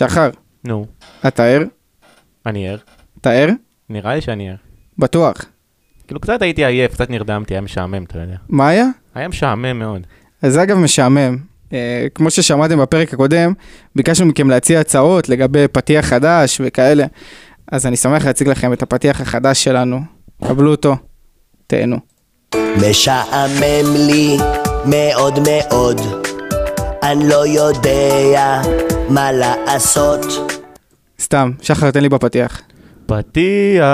שחר, נו, אתה ער? אני ער. אתה ער? נראה לי שאני ער. בטוח. כאילו קצת הייתי עייף, קצת נרדמתי, היה משעמם, אתה יודע. מה היה? היה משעמם מאוד. אז זה אגב משעמם. אה, כמו ששמעתם בפרק הקודם, ביקשנו מכם להציע הצעות לגבי פתיח חדש וכאלה. אז אני שמח להציג לכם את הפתיח החדש שלנו. קבלו אותו, תהנו. משעמם לי מאוד מאוד, אני לא יודע מה לעשות. סתם, שחר תן לי בפתיח. פתיח.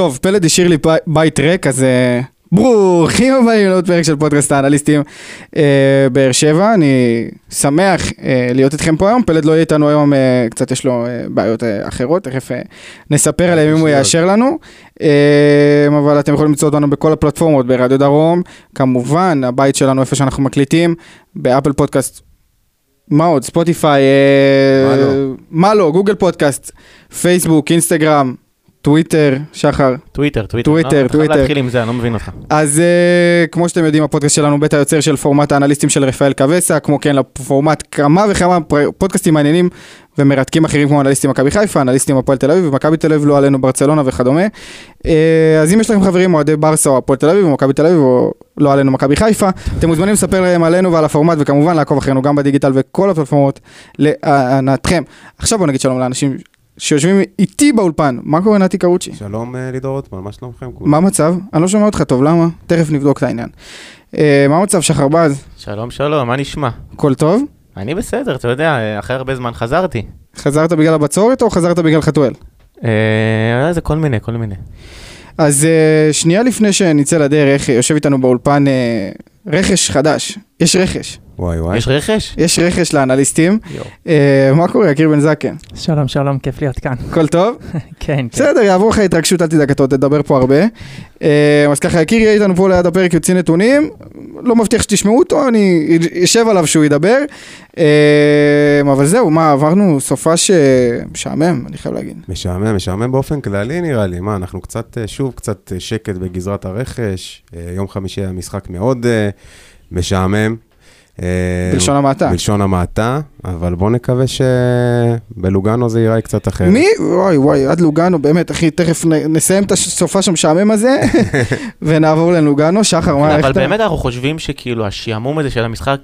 טוב, פלד השאיר לי בי- בית ריק, אז אה, ברוכים הבאים לעוד פרק של פודקאסט האנליסטים אה, באר שבע. אני שמח אה, להיות איתכם פה היום. פלד לא יהיה איתנו היום, אה, קצת יש לו אה, בעיות אה, אחרות, תכף אה, נספר עליהם אם הוא יאשר לנו. אה, אבל אתם יכולים למצוא אותנו בכל הפלטפורמות, ברדיו דרום, כמובן, הבית שלנו איפה שאנחנו מקליטים, באפל פודקאסט. מה עוד? ספוטיפיי, אה, לא? מה לא? גוגל פודקאסט, פייסבוק, אינסטגרם, טוויטר, שחר. טוויטר, טוויטר. טוויטר, לא, אתה טוויטר. חייב להתחיל עם זה, אני לא מבין אותך. אז אה, כמו שאתם יודעים, הפודקאסט שלנו בית היוצר של פורמט האנליסטים של רפאל קווסה, כמו כן לפורמט כמה וכמה פודקאסטים מעניינים ומרתקים אחרים כמו אנליסטים מכבי חיפה, אנליסטים הפועל תל אביב ומכבי תל אביב, לא עלינו ברצלונה וכדומה. אה, אז אם יש לכם חברים אוהדי ברסה או הפועל תל אביב או מכבי תל אביב או לא עלינו מכבי חיפה, אתם מוזמנים לספר להם עלינו ועל הפורמט וכמובן לעקוב אחרינו גם בדיגיטל וכל הפלטפורמות להנאתכם. עכשיו בוא נגיד שלום לאנשים שיושבים איתי באולפן, מה קורה נתי קרוצ'י? שלום אה, לידור רוטמן, מה שלומכם? מה המצב? אני לא שומע אותך טוב, למה? תכף נבדוק את העניין. אה, מה המצב, שחר בז? שלום, שלום, מה נשמע? הכל טוב? אני בסדר, אתה יודע, אחרי הרבה זמן חזרתי. חזרת בגלל הבצורת או חזרת בגלל חתואל? אה, זה כל מיני, כל מיני. אז אה, שנייה לפני שנצא לדרך, יושב איתנו באולפן אה, רכש חדש. יש רכש. וואי וואי. יש רכש? יש רכש לאנליסטים. אה, מה קורה, יקיר בן זקן? שלום, שלום, כיף להיות כאן. הכל טוב? כן, כן. בסדר, יעבור לך התרגשות, אל תדאג, אתה עוד תדבר פה הרבה. אה, אז ככה, יקיר יהיה איתנו פה ליד הפרק, יוציא נתונים. לא מבטיח שתשמעו אותו, אני אשב עליו שהוא ידבר. אה, אבל זהו, מה, עברנו סופש אה, משעמם, אני חייב להגיד. משעמם, משעמם באופן כללי נראה לי. מה, אנחנו קצת, אה, שוב, קצת אה, שקט בגזרת הרכש. אה, יום חמישי היה משחק מאוד משעמם. אה, בלשון המעטה. בלשון המעטה, אבל בואו נקווה שבלוגנו זה ייראה קצת אחרת. מי? וואי וואי, עד לוגנו, באמת, אחי, תכף נסיים את הסופש המשעמם הזה, ונעבור ללוגנו. שחר, מה, איך אבל אתה? באמת אנחנו חושבים שכאילו השעמום הזה של המשחק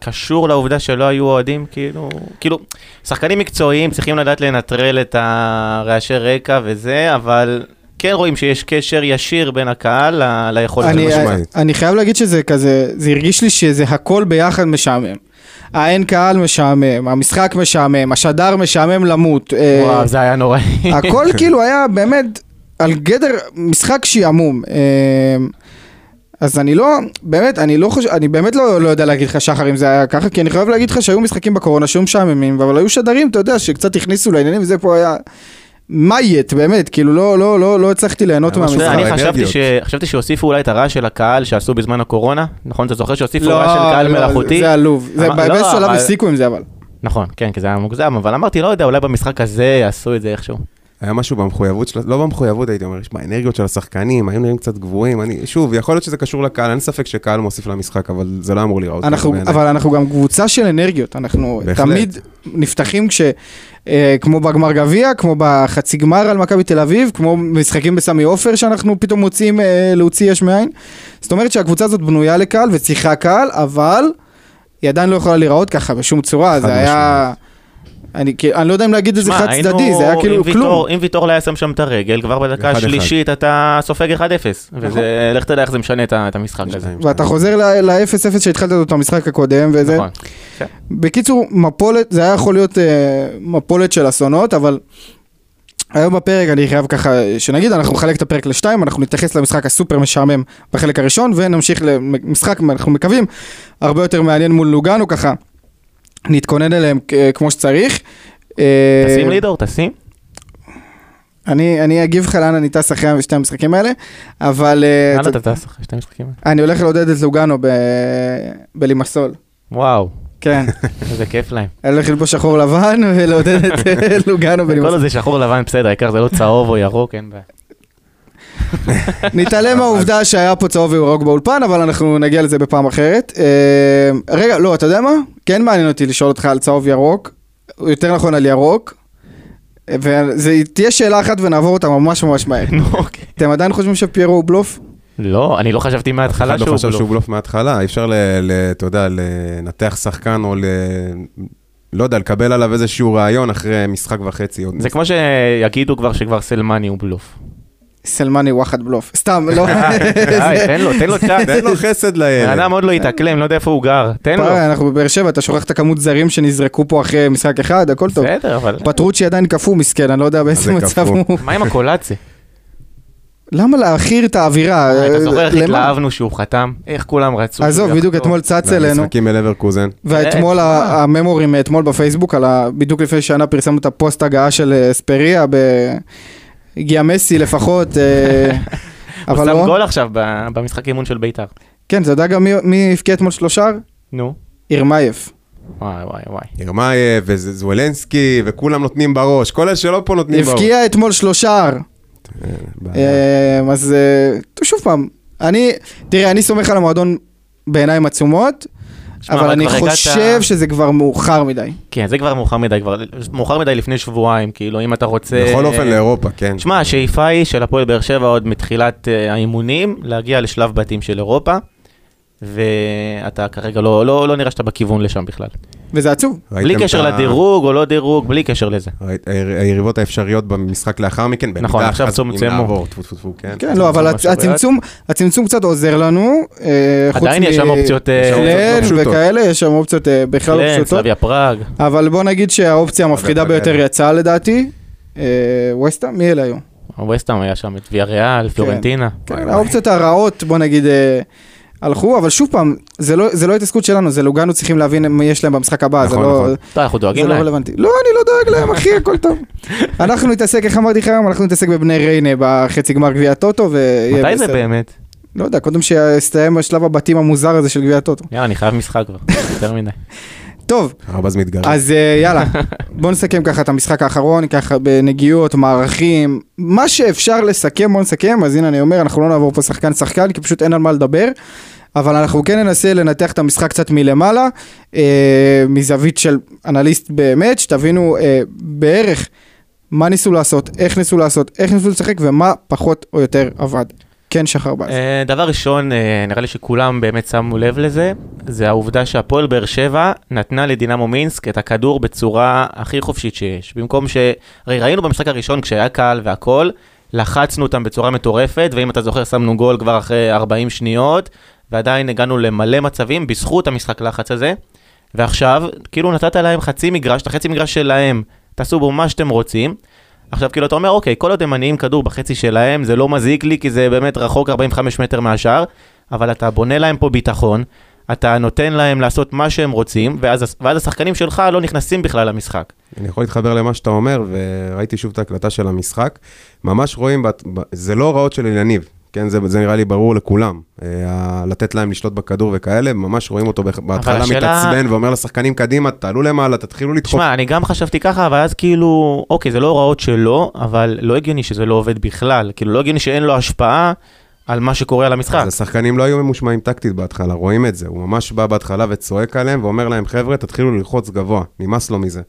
קשור לעובדה שלא היו אוהדים, כאילו, כאילו, שחקנים מקצועיים צריכים לדעת לנטרל את הרעשי רקע וזה, אבל כן רואים שיש קשר ישיר בין הקהל ל- ליכולת אני, משמעית. אני חייב להגיד שזה כזה, זה הרגיש לי שזה הכל ביחד משעמם. האין קהל משעמם, המשחק משעמם, השדר משעמם למות. אה, וואו, זה היה נוראי. הכל כאילו היה באמת על גדר משחק שעמום. אה, אז אני לא, באמת, אני לא חושב, אני באמת לא, לא יודע להגיד לך שחר אם זה היה ככה, כי אני חייב להגיד לך שהיו משחקים בקורונה שהיו משעממים, אבל היו שדרים, אתה יודע, שקצת הכניסו לעניינים, וזה פה היה מייט, באמת, כאילו לא, לא, לא, לא הצלחתי ליהנות מהמשחק. אני. חשבתי ש- חשבתי שהוסיפו אולי את הרעש של הקהל שעשו בזמן הקורונה, נכון? אתה זוכר שהוסיפו לא, רעש של קהל לא, מלאכותי? זה עלוב, זה אמר- לא, באיזשהו שלב אבל- הפסיקו עם זה אבל. נכון, כן, כי זה היה מוגזם, אבל אמרתי, לא יודע, אולי במשחק הזה יעשו את זה איכשהו. היה משהו במחויבות של, לא במחויבות הייתי אומר, יש באנרגיות של השחקנים, היו נראים קצת גבוהים, אני, שוב, יכול להיות שזה קשור לקהל, אין ספק שקהל מוסיף למשחק, אבל זה לא אמור להיראות. אנחנו. אבל אנחנו גם קבוצה של אנרגיות, אנחנו בהחלט. תמיד נפתחים כש... אה, כמו בגמר גביע, כמו בחצי גמר על מכבי תל אביב, כמו משחקים בסמי עופר שאנחנו פתאום מוצאים אה, להוציא יש מאין. זאת אומרת שהקבוצה הזאת בנויה לקהל וצריכה קהל, אבל היא עדיין לא יכולה להיראות ככה בשום צורה, זה היה... אני, כאילו, אני לא יודע אם להגיד את זה חד צדדי, זה היה כאילו אם כלום. אם ויטור לא היה שם שם את הרגל, כבר בדקה. השלישית אתה סופג 1-0. נכון. וזה, לך תדע איך זה משנה את המשחק הזה. ואתה. חוזר ל-0-0 שהתחלת אותו במשחק הקודם, וזה... נכון. בקיצור, מפולת, זה היה יכול להיות אה, מפולת של אסונות, אבל היום בפרק אני חייב ככה, שנגיד אנחנו נחלק את הפרק לשתיים, אנחנו נתייחס למשחק הסופר משעמם בחלק הראשון, ונמשיך למשחק, אנחנו מקווים, הרבה יותר מעניין מול לוגנו, ככה נתכונן אליהם אה, כמו שצריך. אה, תשים לידור, תשים. אני, אני אגיב לך לאן אני טס אחרי שתי המשחקים האלה, אבל אה, לאן אתה- טס אחרי שתי משחקים? האלה? אני הולך לעודד את לוגנו ב... בלימסול. וואו, כן, איזה כיף להם. אני הולך ללבוש שחור לבן ולעודד את לוגנו כל בלימסול. זה שחור לבן בסדר, העיקר זה לא צהוב או ירוק, אין בעיה. נתעלם מהעובדה שהיה פה צהוב וירוק באולפן, אבל אנחנו נגיע לזה בפעם אחרת. אה, רגע, לא, אתה יודע מה? כן מעניין אותי לשאול אותך על צהוב ירוק, יותר נכון על ירוק, וזה תהיה שאלה אחת ונעבור אותה ממש ממש מהר. אוקיי. אתם עדיין חושבים שפיירו הוא בלוף? לא, אני לא חשבתי מההתחלה אחד לא שהוא חשב שהוא בלוף. בלוף מההתחלה, אי אפשר, ל- ל- אתה יודע, לנתח שחקן או ל... לא יודע, לקבל עליו איזשהו רעיון אחרי משחק וחצי. זה כמו שיגידו כבר שכבר סלמני הוא בלוף. סלמני וואחד בלוף. סתם, לא. תן לו, תן לו צ'אנס. תן לו חסד בן לילד. אדם עוד לא התאקלם, לא יודע איפה הוא גר, תן לו. אנחנו בבאר שבע, אתה שוכח את הכמות זרים שנזרקו פה אחרי משחק אחד, הכל טוב. בסדר, אבל... פטרוצ'י עדיין קפוא מסכן, אני לא יודע באיזה זה מצב. הוא. מה עם הקולאצה? למה להעכיר את האווירה? אה, אתה זוכר איך? התלהבנו שהוא חתם? איך כולם רצו? עזוב, בדיוק? אתמול צץ אלינו, המשחקים אל אברקוזן. ואתמול אה, הממורים אתמול בפייסבוק, בדיוק לפני שנה פרסמנו את הפוסט הגעה של אה, אספריה, ב- הגיע מסי לפחות, אה, הוא אבל שם לא. גול עכשיו במשחק אימון של בית"ר. כן, אתה יודע גם מי- מי הבקיע אתמול שלושה? נו. ירמייף. וואי וואי וואי. ירמייב וזוולנסקי, וכולם נותנים בראש. כל אלה שלא פה נותנים בראש. הבקיע אתמול שלושה. אה. אה, אז שוב פעם, אני, תראה, אני סומך על המועדון בעיניים עצומות, אבל אני חושב שזה כבר מאוחר מדי. כן, זה כבר מאוחר מדי, כבר מאוחר מדי לפני שבועיים, כאילו, אם אתה רוצה... בכל אופן לאירופה, כן. שמע, השאיפה היא של הפועל באר שבע עוד מתחילת אה, האימונים, להגיע לשלב בתים של אירופה, ואתה כרגע לא, לא, לא נראה שאתה בכיוון לשם בכלל. וזה עצוב. בלי קשר את ה- לדירוג או לא דירוג, בלי קשר לזה. היריבות האפשריות במשחק לאחר מכן, נכון, עכשיו צומצמו. נעבור, טפו טפו טפו, כן. כן, לא, אבל הצמצום, הצמצום קצת עוזר לנו. אה, עדיין יש מ- שם אופציות... אה, יש שם פלן אופציות לא פשוטות. וכאלה, יש שם אופציות אה, בכלל לא פשוטות. סלאביה פראג. אבל בוא נגיד שהאופציה המפחידה ביותר יצאה לדעתי. ווסטה? מי אלה היו? ווסטהאם היה שם את ויה ריאל, פיורנטינה. כן, האופציות הרעות, בוא נגיד, הלכו, אבל שוב פעם, זה לא- זה לא התעסקות שלנו, זה לוגנו צריכים להבין מי יש להם במשחק הבא, זה נכון, לא... נכון. טוב, אנחנו זה דואגים לא להם. רלוונטי. לא, אני לא דואג להם, אחי, הכל טוב. אנחנו נתעסק, איך אמרתי לך היום? אנחנו נתעסק בבני ריינה בחצי גמר גביע הטוטו, ויהיה מתי זה בסדר. באמת? לא יודע, קודם שיסתיים השלב הבתים המוזר הזה של גביע הטוטו. יאללה, אני חייב משחק כבר, יותר מדי. טוב, ארבז מתגרה. אז אה, יאללה, בוא נסכם ככה את המשחק האחרון, ככה בנגיעות, מערכים, מה שאפשר לסכם, בוא נסכם, אז הנה אני אומר, אנחנו לא נעבור פה שחקן שחקן, כי פשוט אין על מה לדבר, אבל אנחנו כן ננסה לנתח את המשחק קצת מלמעלה, אה, מזווית של אנליסט באמת, שתבינו אה, בערך מה ניסו לעשות, איך ניסו לעשות, איך ניסו לשחק ומה פחות או יותר עבד. כן, שחר באז. אה, דבר ראשון, אה, נראה לי שכולם באמת שמו לב לזה, זה העובדה שהפועל באר שבע נתנה לדינמו מינסק את הכדור בצורה הכי חופשית שיש. במקום ש... הרי ראינו במשחק הראשון כשהיה קל והכל, לחצנו אותם בצורה מטורפת, ואם אתה זוכר שמנו גול כבר אחרי 40 שניות, ועדיין הגענו למלא מצבים בזכות המשחק לחץ הזה. ועכשיו, כאילו נתת להם חצי מגרש, את החצי מגרש שלהם, תעשו בו מה שאתם רוצים. עכשיו כאילו אתה אומר אוקיי, כל עוד הם מניעים כדור בחצי שלהם, זה לא מזיק לי כי זה באמת רחוק 45 מטר מהשאר, אבל אתה בונה להם פה ביטחון, אתה נותן להם לעשות מה שהם רוצים, ואז, ואז השחקנים שלך לא נכנסים בכלל למשחק. אני יכול להתחבר למה שאתה אומר, וראיתי שוב את ההקלטה של המשחק. ממש רואים, זה לא הוראות של אליניב, כן, זה, זה נראה לי ברור לכולם. אה, לתת להם לשלוט בכדור וכאלה, ממש רואים אותו בהתחלה השאלה- מתעצבן ואומר לשחקנים, קדימה, תעלו למעלה, תתחילו לדחוף. תשמע, אני גם חשבתי ככה, אבל אז כאילו, אוקיי, זה לא הוראות שלו, אבל לא הגיוני שזה לא עובד בכלל. כאילו, לא הגיוני שאין לו השפעה על מה שקורה על המשחק. אז השחקנים לא היו ממושמעים טקטית בהתחלה, רואים את זה. הוא ממש בא בהתחלה וצועק עליהם ואומר להם, חבר'ה, תתחילו ללחוץ גבוה, נמאס לו מזה.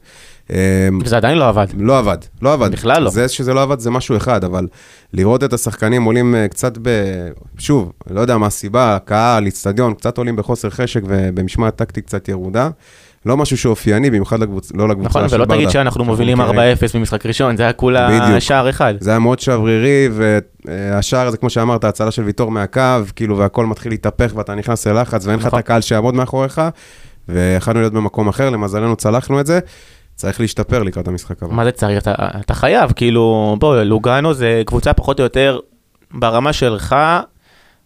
וזה עדיין לא עבד. לא עבד, לא עבד. בכלל לא. זה שזה לא עבד זה משהו אחד, אבל לראות את השחקנים עולים אה, קצת ב... שוב, לא יודע מה הסיבה, קהל, איצטדיון, קצת עולים בחוסר חשק ובמשמעת טקטית קצת ירודה. לא משהו שאופייני, במיוחד לקבוצ... לא לקבוצה נכון, של ולא תגיד ברדה. שאנחנו מובילים 4-0 מכירים. במשחק ראשון, זה היה כולה בדיוק. שער אחד. זה היה מאוד שברירי, והשער הזה, כמו שאמרת, הצלה של ויטור מהקו, כאילו, והכל מתחיל להתהפך ואתה נכנס ללחץ, ואין לך את נכון. הקהל שיעמוד מאחוריך, ויכלנו להיות במקום אחר, למזלנו צלחנו את זה. צריך להשתפר לקראת המשחק הבא. מה זה צריך? אתה, אתה חייב, כאילו, בוא, לוגאנו זה קבוצה פחות או יותר ברמה שלך,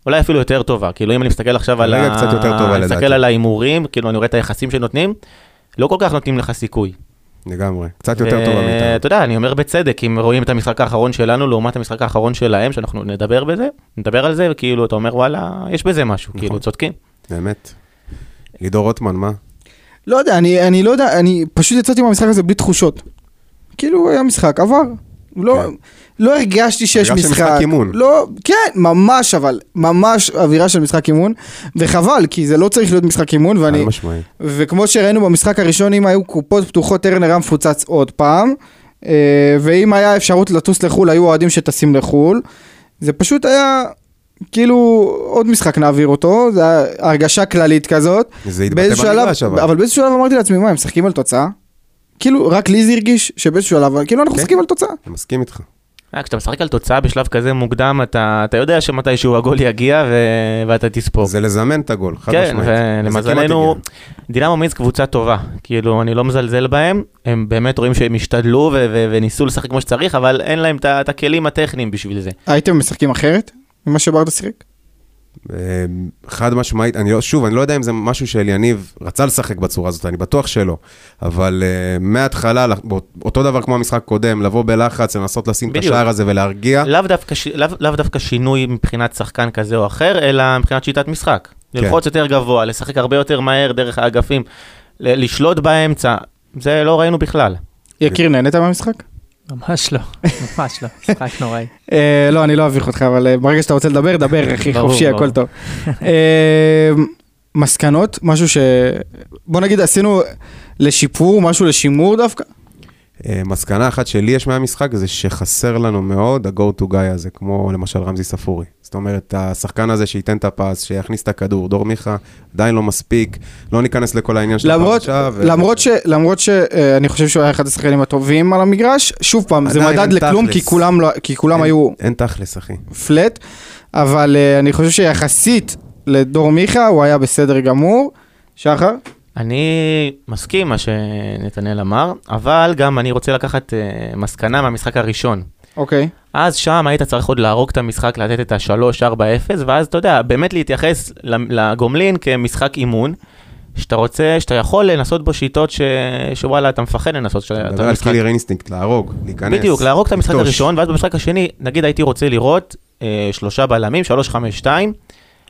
אולי אפילו יותר טובה. כאילו, אם אני מסתכל עכשיו על כרגע קצת יותר טובה, אני מסתכל לדעתי. על ההימורים, כאילו, אני רואה את היחסים שנותנים, לא כל כך נותנים לך סיכוי. לגמרי. קצת יותר טובה מאיתנו. אתה יודע, אני אומר בצדק, אם רואים את המשחק האחרון שלנו לעומת המשחק האחרון שלהם, שאנחנו נדבר בזה, נדבר על זה, וכאילו, אתה אומר, וואלה, יש בזה משהו, נכון. כאילו, צודקים. באמת. לידור רוטמן, מה? לא יודע, אני, אני לא יודע, אני פשוט יצאתי מהמשחק הזה בלי תחושות. כאילו, היה משחק, עבר. לא, כן. לא הרגשתי שיש משחק. משחק אימון. לא, כן, ממש אבל, ממש אווירה של משחק אימון, וחבל, כי זה לא צריך להיות משחק אימון, ואני, משמעי. וכמו שראינו במשחק הראשון, אם היו קופות פתוחות, טרנר היה מפוצץ עוד פעם, אה, ואם היה אפשרות לטוס לחו"ל, היו אוהדים שטסים לחו"ל. זה פשוט היה, כאילו, עוד משחק נעביר אותו, זה היה הרגשה כללית כזאת. זה התבטא במגרש, אבל. אבל באיזשהו שלב אמרתי לעצמי, מה, הם משחקים על תוצאה? כאילו, רק לי זה הרגיש שבאיזשהו שלב, כאילו אנחנו כן. משחקים על תוצאה. אני מסכים איתך. אה, כשאתה משחק על תוצאה בשלב כזה מוקדם, אתה, אתה יודע שמתישהו הגול יגיע ו... ואתה תספוג. זה לזמן את הגול, חד כן, משמעית. וזה ולמזלנו, דינמו מינסק קבוצה טובה. כאילו, אני לא מזלזל בהם, הם באמת רואים שהם השתדלו ו- ו- וניסו לשחק כמו שצריך, אבל אין להם את הכלים הטכניים בשביל זה. הייתם משחקים אחרת ממה שברדה שיחק? אה, חד משמעית, אני לא, שוב, אני לא יודע אם זה משהו שאליניב רצה לשחק בצורה הזאת, אני בטוח שלא. אבל uh, מההתחלה, אותו דבר כמו המשחק הקודם, לבוא בלחץ, לנסות לשים את בדיוק. השער הזה ולהרגיע. לאו דווקא, לאו, לאו דווקא שינוי מבחינת שחקן כזה או אחר, אלא מבחינת שיטת משחק. כן. ללחוץ יותר גבוה, לשחק הרבה יותר מהר דרך האגפים, ל- לשלוט באמצע, זה לא ראינו בכלל. יקיר, נהנית מהמשחק? ממש לא, ממש לא, משחק נוראי. אה, לא, אני לא אביך אותך, אבל אה, ברגע שאתה רוצה לדבר, דבר, אחי, חופשי. הכל טוב. אה, מסקנות, משהו ש... בוא נגיד, עשינו לשיפור, משהו לשימור דווקא? אה, מסקנה אחת שלי יש מהמשחק זה שחסר לנו מאוד ה-go to guy הזה, כמו למשל רמזי ספורי. זאת אומרת, השחקן הזה שייתן את הפס, שיכניס את הכדור, דור מיכה, עדיין לא מספיק, לא ניכנס לכל העניין של הפרשה. ו- למרות, ש, למרות שאני חושב שהוא היה אחד השחקנים הטובים על המגרש, שוב פעם, זה מדד לכלום, תכלס. כי כולם, לא, כי כולם אין- היו אין תכלס, אחי. פלט, אבל אה, אני חושב שיחסית לדור מיכה, הוא היה בסדר גמור. שחר? אני מסכים מה שנתנאל אמר, אבל גם אני רוצה לקחת אה, מסקנה מהמשחק הראשון. אוקיי. אז שם היית צריך עוד להרוג את המשחק, לתת את ה-3-4-0, ואז אתה יודע, באמת להתייחס לגומלין כמשחק אימון, שאתה רוצה, שאתה יכול לנסות בו שיטות ש... שוואלה, אתה מפחד לנסות ש- את מדבר על. killer instinct, להרוג, להיכנס. בדיוק, להרוג את המשחק. הראשון, ואז במשחק השני, נגיד הייתי רוצה לראות אה, שלושה בלמים, 3-5-2,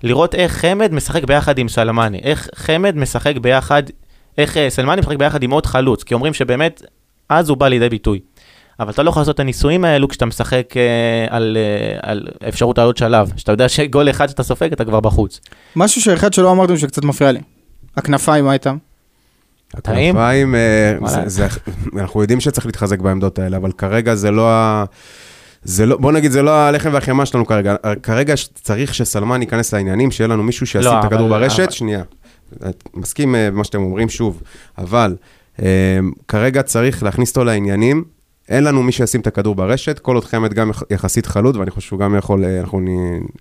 לראות איך חמד משחק ביחד עם סלמני, איך חמד משחק ביחד, איך אה, סלמני משחק ביחד עם עוד חלוץ, כי אומרים שבאמת, אז הוא בא לידי ביטוי. אבל אתה לא יכול לעשות את הניסויים האלו כשאתה משחק אה, על, אה, על אפשרות לעלות שלב, שאתה יודע שגול אחד שאתה סופג אתה כבר בחוץ. משהו שאחד שלא אמרתם שקצת מפריע לי. הכנפיים, מה? טעים? הכנפיים, אה. זה- זה- אנחנו יודעים שצריך להתחזק בעמדות האלה, אבל כרגע זה לא ה... זה לא, בוא נגיד, זה לא הלחם והחמאה שלנו כרגע. כרגע צריך שסלמן ייכנס לעניינים, שיהיה לנו מישהו שישים לא, את הכדור אבל- ברשת. אבל- שנייה, מסכים אה, במה שאתם אומרים שוב, אבל אה, כרגע צריך להכניס אותו לעניינים. אין לנו מי שישים את הכדור ברשת, כל עוד חמד גם יח- יחסית חלוד, ואני חושב שהוא גם יכול, אה, אנחנו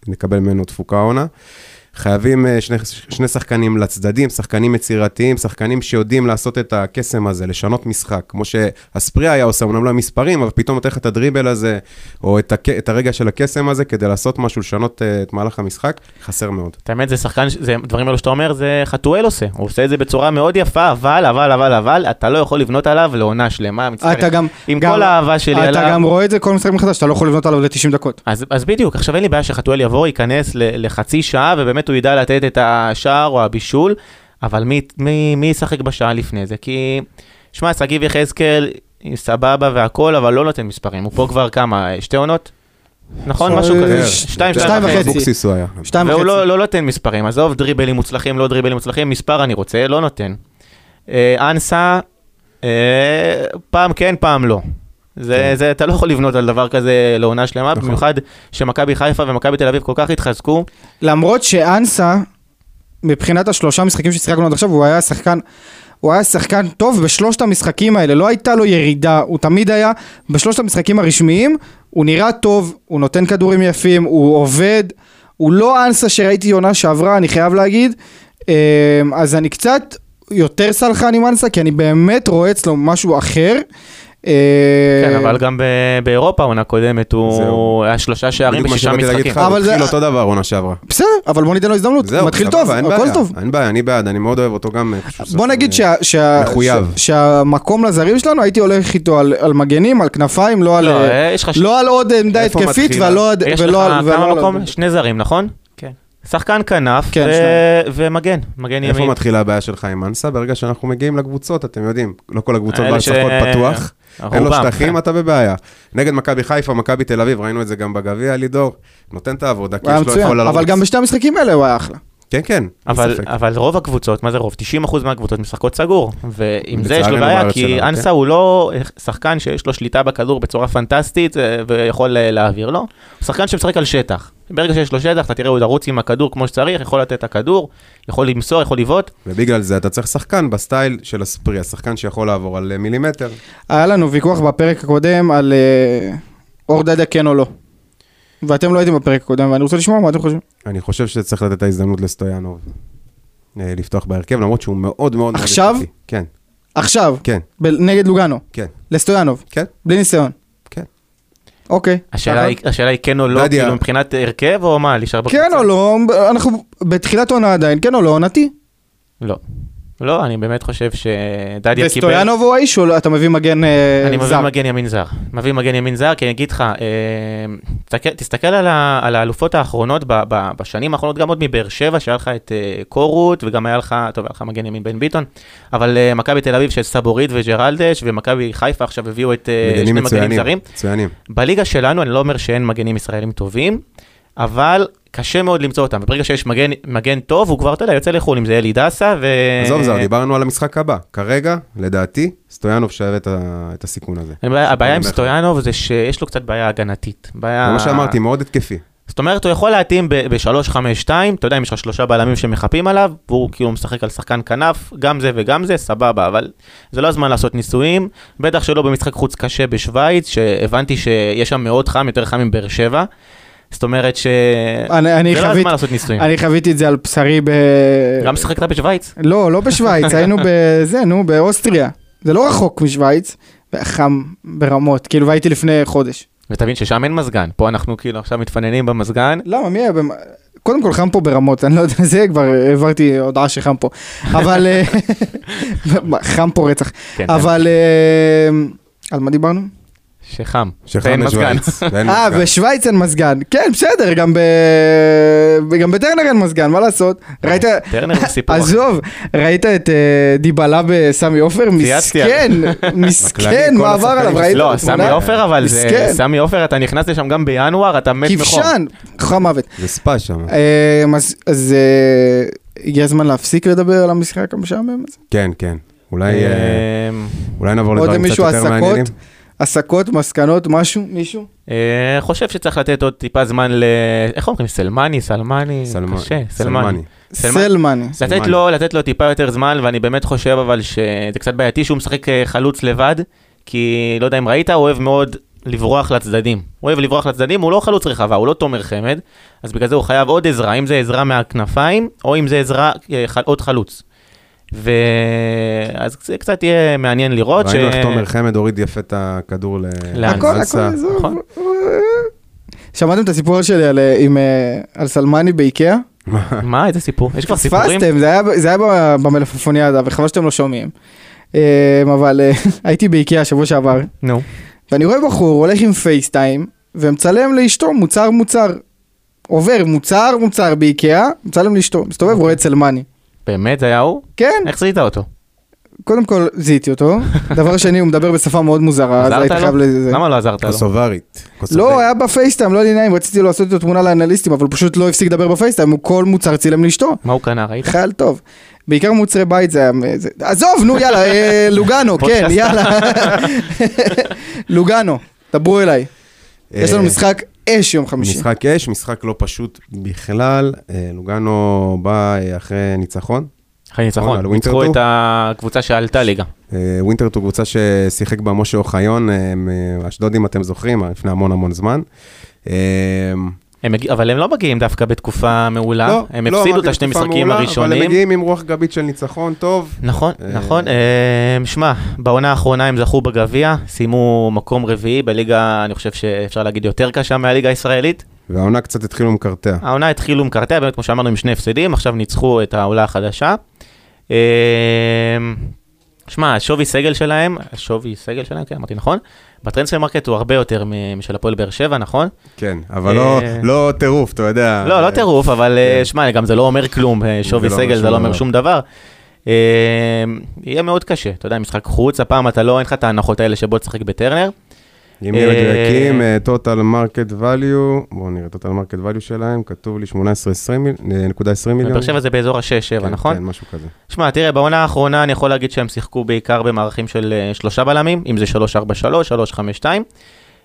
נקבל ממנו תפוקה עונה. חייבים אה, שני, שני שחקנים לצדדים, שחקנים יצירתיים, שחקנים שיודעים לעשות את הקסם הזה, לשנות משחק, כמו שהספרי היה עושה, אמנם לא מספרים, אבל פתאום נותן לך את הדריבל הזה, או את, הק... את הרגע של הקסם הזה, כדי לעשות משהו, לשנות uh, את מהלך המשחק, חסר מאוד. את האמת זה שחקן, זה דברים האלו שאתה אומר, זה חתואל עושה, הוא עושה את זה בצורה מאוד יפה, אבל, אבל, אבל, אבל, אתה לא יכול לבנות עליו לעונה שלמה, מצטער. אתה גם... עם גם- כל האהבה שלי אתה עליו. גם רואה את זה כל משחק מחדש, אתה לא יכול לבנות עליו ל-90 דקות. אז, אז בדיוק, עכשיו אין לי בעיה שחתואל יבוא, ייכנס ל- לחצי שעה, ובאמת הוא ידע לתת את השער או הבישול, אבל מי, מי, מי ישחק בשעה לפני זה? כי, שמע, שגיב יחזקאל, סבבה והכל, אבל לא נותן מספרים, הוא פה כבר כמה, שתי עונות? נכון? משהו כזה. יותר. שתיים, שתיים וחצי. וחצי. אבוקסיס הוא היה. שתיים והוא וחצי. לא, לא נותן מספרים, עזוב דריבלים מוצלחים, לא דריבלים מוצלחים, מספר אני רוצה, לא נותן. אה, אנסה, אה, פעם כן, פעם לא. זה, כן. זה, אתה לא יכול לבנות על דבר כזה לעונה שלמה, נכון. במיוחד שמכבי חיפה ומכבי תל אביב כל כך התחזקו. למרות שאנסה, מבחינת השלושה משחקים ששיחקנו עד עכשיו, הוא היה שחקן, הוא היה שחקן טוב בשלושת המשחקים האלה, לא הייתה לו ירידה, הוא תמיד היה בשלושת המשחקים הרשמיים, הוא נראה טוב, הוא נותן כדורים יפים, הוא עובד, הוא לא אנסה שראיתי עונה שעברה, אני חייב להגיד, אמ, אז אני קצת יותר סלחן עם אנסה, כי אני באמת רואה אצלו משהו אחר. אה, כן, אבל גם ב- באירופה, עונה קודמת, הוא. היה שלושה שערים בשישה משחקים. הוא אבל זה- התחיל אותו דבר עונה שעברה. בסדר, אבל בוא ניתן לו הזדמנות, זהו, מתחיל טוב, הכל טוב. אין בעיה, אני בעד, אני מאוד אוהב אותו גם. אה, בוא נגיד. ש, שהמקום לזרים שלנו, הייתי הולך איתו על, על מגנים, על כנפיים, לא על, לא, אה, אה, לא על עוד עמדה התקפית? ולא, על- יש לך כמה מקום? שני זרים, נכון? כן. שחקן כנף כן, ו- ומגן, מגן איפה ימין. מתחילה הבעיה שלך עם אנסה? ברגע שאנחנו מגיעים לקבוצות, אתם יודעים, לא כל הקבוצות האלה בעל ש- שחקות פתוח, אין לו שטחים, כן. אתה בבעיה. נגד מכבי חיפה, מכבי תל אביב, ראינו את זה גם בגביע, לידור, נותן את העבודה, כי יש לו יכול לרוץ. אבל גם בשתי המשחקים האלה הוא היה אחלה. כן, כן, אבל. אבל רוב הקבוצות, מה זה רוב? 90% מהקבוצות משחקות סגור. ועם זה יש לו בעיה, כי שלנו, אנסה כן. הוא לא שחקן שיש לו שליטה בכדור בצורה פנטסטית אה, ויכול אה, להעביר, לא. הוא שחקן שמשחק על שטח. ברגע שיש לו שטח, אתה תראה, הוא ירוץ עם הכדור כמו שצריך, יכול לתת את הכדור, יכול למסור, יכול לבעוט. ובגלל זה אתה צריך שחקן בסטייל של הספרי, השחקן שיכול לעבור על אה, מילימטר. היה לנו ויכוח בפרק הקודם על אור דדיה כן או לא. ואתם לא הייתם בפרק הקודם, ואני רוצה לשמוע מה אתם חושבים. אני חושב שצריך לתת את ההזדמנות לסטויאנוב. אה, לפתוח בהרכב, למרות שהוא מאוד מאוד... עכשיו? כן, עכשיו, כן, ב- נגד לוגאנו, כן, לסטויאנוב, כן, בלי ניסיון. כן. אוקיי. השאלה? היא, השאלה היא כן או לא, דדיה. כאילו מבחינת הרכב או מה, להישאר בקבוצה? כן או לא, אנחנו בתחילת עונה עדיין, כן או לא, עונתי. לא. לא, אני באמת חושב שדדיה קיבל... וסטויאנוב הוא האיש, או לא? אתה מביא מגן אה, אני מביא זר. מגן ימין זר. מביא מגן ימין זר, כי אני אגיד לך, אה, תסתכל, תסתכל על, ה, על האלופות האחרונות, ב, ב, בשנים האחרונות, גם עוד מבאר שבע, שהיה לך את אה, קורות, וגם היה לך, טוב, היה לך מגן ימין בן ביטון, אבל מכבי תל אביב של סבורית וג'רלדש, ומכבי חיפה עכשיו הביאו את שני מגנים מצוינים, זרים. מצוינים. בליגה שלנו, אני לא אומר שאין מגנים ישראלים טובים, אבל קשה מאוד למצוא אותם, וברגע שיש מגן, מגן טוב, הוא כבר, אתה יודע, יוצא לחו"ל, אם זה אלי דסה, ו... עזוב זר, דיברנו על המשחק הבא. כרגע, לדעתי, סטויאנוב שווה את ה- את הסיכון הזה. הבעיה עם. סטויאנוב זה שיש לו קצת בעיה הגנתית. בעיה... מה שאמרתי, מאוד התקפי. זאת אומרת, הוא יכול להתאים ב-3-5-2, אתה יודע, אם יש לך שלושה בלמים שמחפים עליו, והוא כאילו משחק על שחקן כנף, גם זה וגם זה, סבבה, אבל זה לא הזמן לעשות ניסויים, בטח שלא במשחק חוץ קשה בשוויץ, שהבנתי שיש שם מאוד חם, יותר חם מבאר שבע. זאת אומרת ש... אני אני זה לא חוויתי- הזמן לעשות ניסויים. אני חוויתי את זה על בשרי ב... גם שיחקת בשוויץ? לא, לא בשוויץ, היינו בזה, נו, באוסטריה. זה לא רחוק משוויץ, וחם ברמות, כאילו, והייתי לפני חודש. ותבין ששם אין מזגן, פה אנחנו כאילו עכשיו מתפננים במזגן. למה, מי היה? במ- קודם כל חם פה ברמות, אני לא יודע, זה כבר העברתי הודעה שחם פה. אבל... אה, חם פה רצח. כן, אבל... אה, על מה דיברנו? שחם. שחם. בשוויץ, אה. בשוויץ אין מזגן. כן, בסדר, גם ב... גם בטרנר אין מזגן, מה לעשות? ראית... טרנר זה סיפור. עזוב, ראית את אה, דיבלה בסמי עופר? מסכן, מסכן, מה עבר עליו? ראית? לא, סמי? עופר אבל, זה-. סמי עופר, אתה נכנס לשם גם בינואר, אתה מת מחום. כבשן, חם מוות. זה ספא שם. אה, אז- אה, הגיע הזמן להפסיק לדבר על המשחק המשעמם הזה? כן, כן. אולי אה, נעבור לדברים קצת יותר? מעניינים. הסקות, מסקנות, משהו? מישהו? אה, חושב שצריך לתת עוד טיפה זמן ל... איך אומרים? סלמני? סלמני? סלמ- קשה. סלמני. סלמני. לתת. לו, לתת לו טיפה יותר זמן, ואני באמת חושב אבל שזה קצת בעייתי שהוא משחק אה, חלוץ לבד, כי לא יודע אם ראית, הוא אוהב מאוד לברוח לצדדים. הוא אוהב לברוח לצדדים, הוא לא חלוץ רחבה, הוא לא תומר חמד, אז בגלל זה הוא חייב עוד עזרה, אם זה עזרה מהכנפיים, או אם זה עזרה, אה, ח- עוד חלוץ. ואז זה קצת יהיה מעניין לראות ראינו איך תומר חמד הוריד יפה את הכדור ל... לאן? הכל, הכל, לאנסה. עזוב. נכון. שמעתם את הסיפור שלי על, אה, עם, על סלמני באיקאה? מה, איזה סיפור? יש כבר סיפורים? פספסתם, זה היה, זה היה במלפפוניאדה, וחבל שאתם לא שומעים. אה, אבל אה, הייתי באיקאה שבוע שעבר, נו. ואני רואה בחור הולך עם פייסטיים, ומצלם לאשתו מוצר מוצר. עובר מוצר מוצר באיקאה, מצלם לאשתו, מסתובב, רואה את סלמני. באמת זה היה הוא? כן, איך זיהית אותו? קודם כל זיהיתי אותו, דבר שני הוא מדבר בשפה מאוד מוזרה, אז הייתי חייב? לזה. למה לא עזרת לו? קוסוברית. לא, היה בפייסטיים, לא היה לי נעים, רציתי לעשות איתו תמונה לאנליסטים, אבל הוא פשוט לא הפסיק לדבר בפייסטיים, הוא כל מוצר צילם לאשתו. מה הוא קנה, ראית? חייל טוב. בעיקר מוצרי בית זה היה... עזוב, נו יאללה, אה, לוגנו, כן. יאללה. לוגנו, דברו אליי. יש לנו אה, משחק אש יום חמישי. משחק אש, משחק לא פשוט בכלל. אה, לוגנו בא אה, אחרי ניצחון. אחרי ניצחון, ווינטרטור ניצחו? את הקבוצה שעלתה ליגה. אה, ווינטרטור הוא קבוצה ששיחק בה משה אוחיון, מאשדוד אם אתם זוכרים, לפני המון המון זמן. הם מגיע- אבל הם לא מגיעים דווקא בתקופה מעולה, לא, הם לא, הפסידו את השני משחקים מעולה, אבל הראשונים. הם מגיעים עם רוח גבית של ניצחון טוב. נכון, אה, נכון. אה, שמע, בעונה האחרונה הם זכו בגביע, סיימו מקום רביעי בליגה, אני חושב שאפשר להגיד יותר קשה מהליגה הישראלית. והעונה קצת התחילו מקרטע. העונה התחילו מקרטע, באמת כמו שאמרנו עם שני הפסדים, עכשיו ניצחו את העולה החדשה. אה, שמע, השווי סגל שלהם, השווי סגל שלהם, כן, אמרתי נכון? בטרנספר מרקט הוא הרבה יותר משל הפועל באר שבע, נכון? כן, אבל לא- אה, לא טירוף, אתה יודע. לא, לא טירוף, אבל אה, כן. שמע, גם זה לא אומר כלום, אה, שווי לא סגל זה לא אומר. שום דבר. יהיה מאוד קשה, אתה יודע, משחק חוץ, הפעם אתה לא, אין לך את ההנחות האלה שבוא תשחק בטרנר. אם נהיה אה, מדויקים, אה, total market value, בואו נראה total market value שלהם, כתוב לי 18.20 מיליון. באר שבע זה באזור ה-6-7, כן, נכון? כן, משהו כזה. שמע, תראה, בעונה האחרונה אני יכול להגיד שהם שיחקו בעיקר במערכים של אה, שלושה בלמים, אם זה 3-4-3, 3-5-2.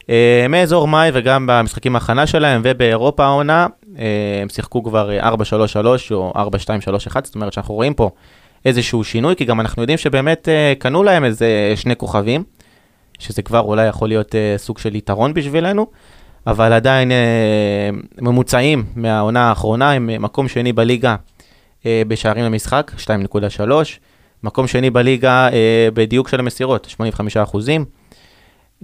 אה, מאזור מאי וגם במשחקים ההכנה שלהם ובאירופה העונה, אה, הם שיחקו כבר אה, 4-3-3 או 4-2-3-1, זאת אומרת שאנחנו רואים פה איזשהו שינוי, כי גם אנחנו יודעים שבאמת אה, קנו להם איזה שני כוכבים, שזה כבר אולי יכול להיות אה, סוג של יתרון בשבילנו, אבל עדיין אה, ממוצעים מהעונה האחרונה הם אה, מקום שני בליגה אה, בשערים למשחק, 2.3, מקום שני בליגה אה, בדיוק של המסירות, 85 אחוזים.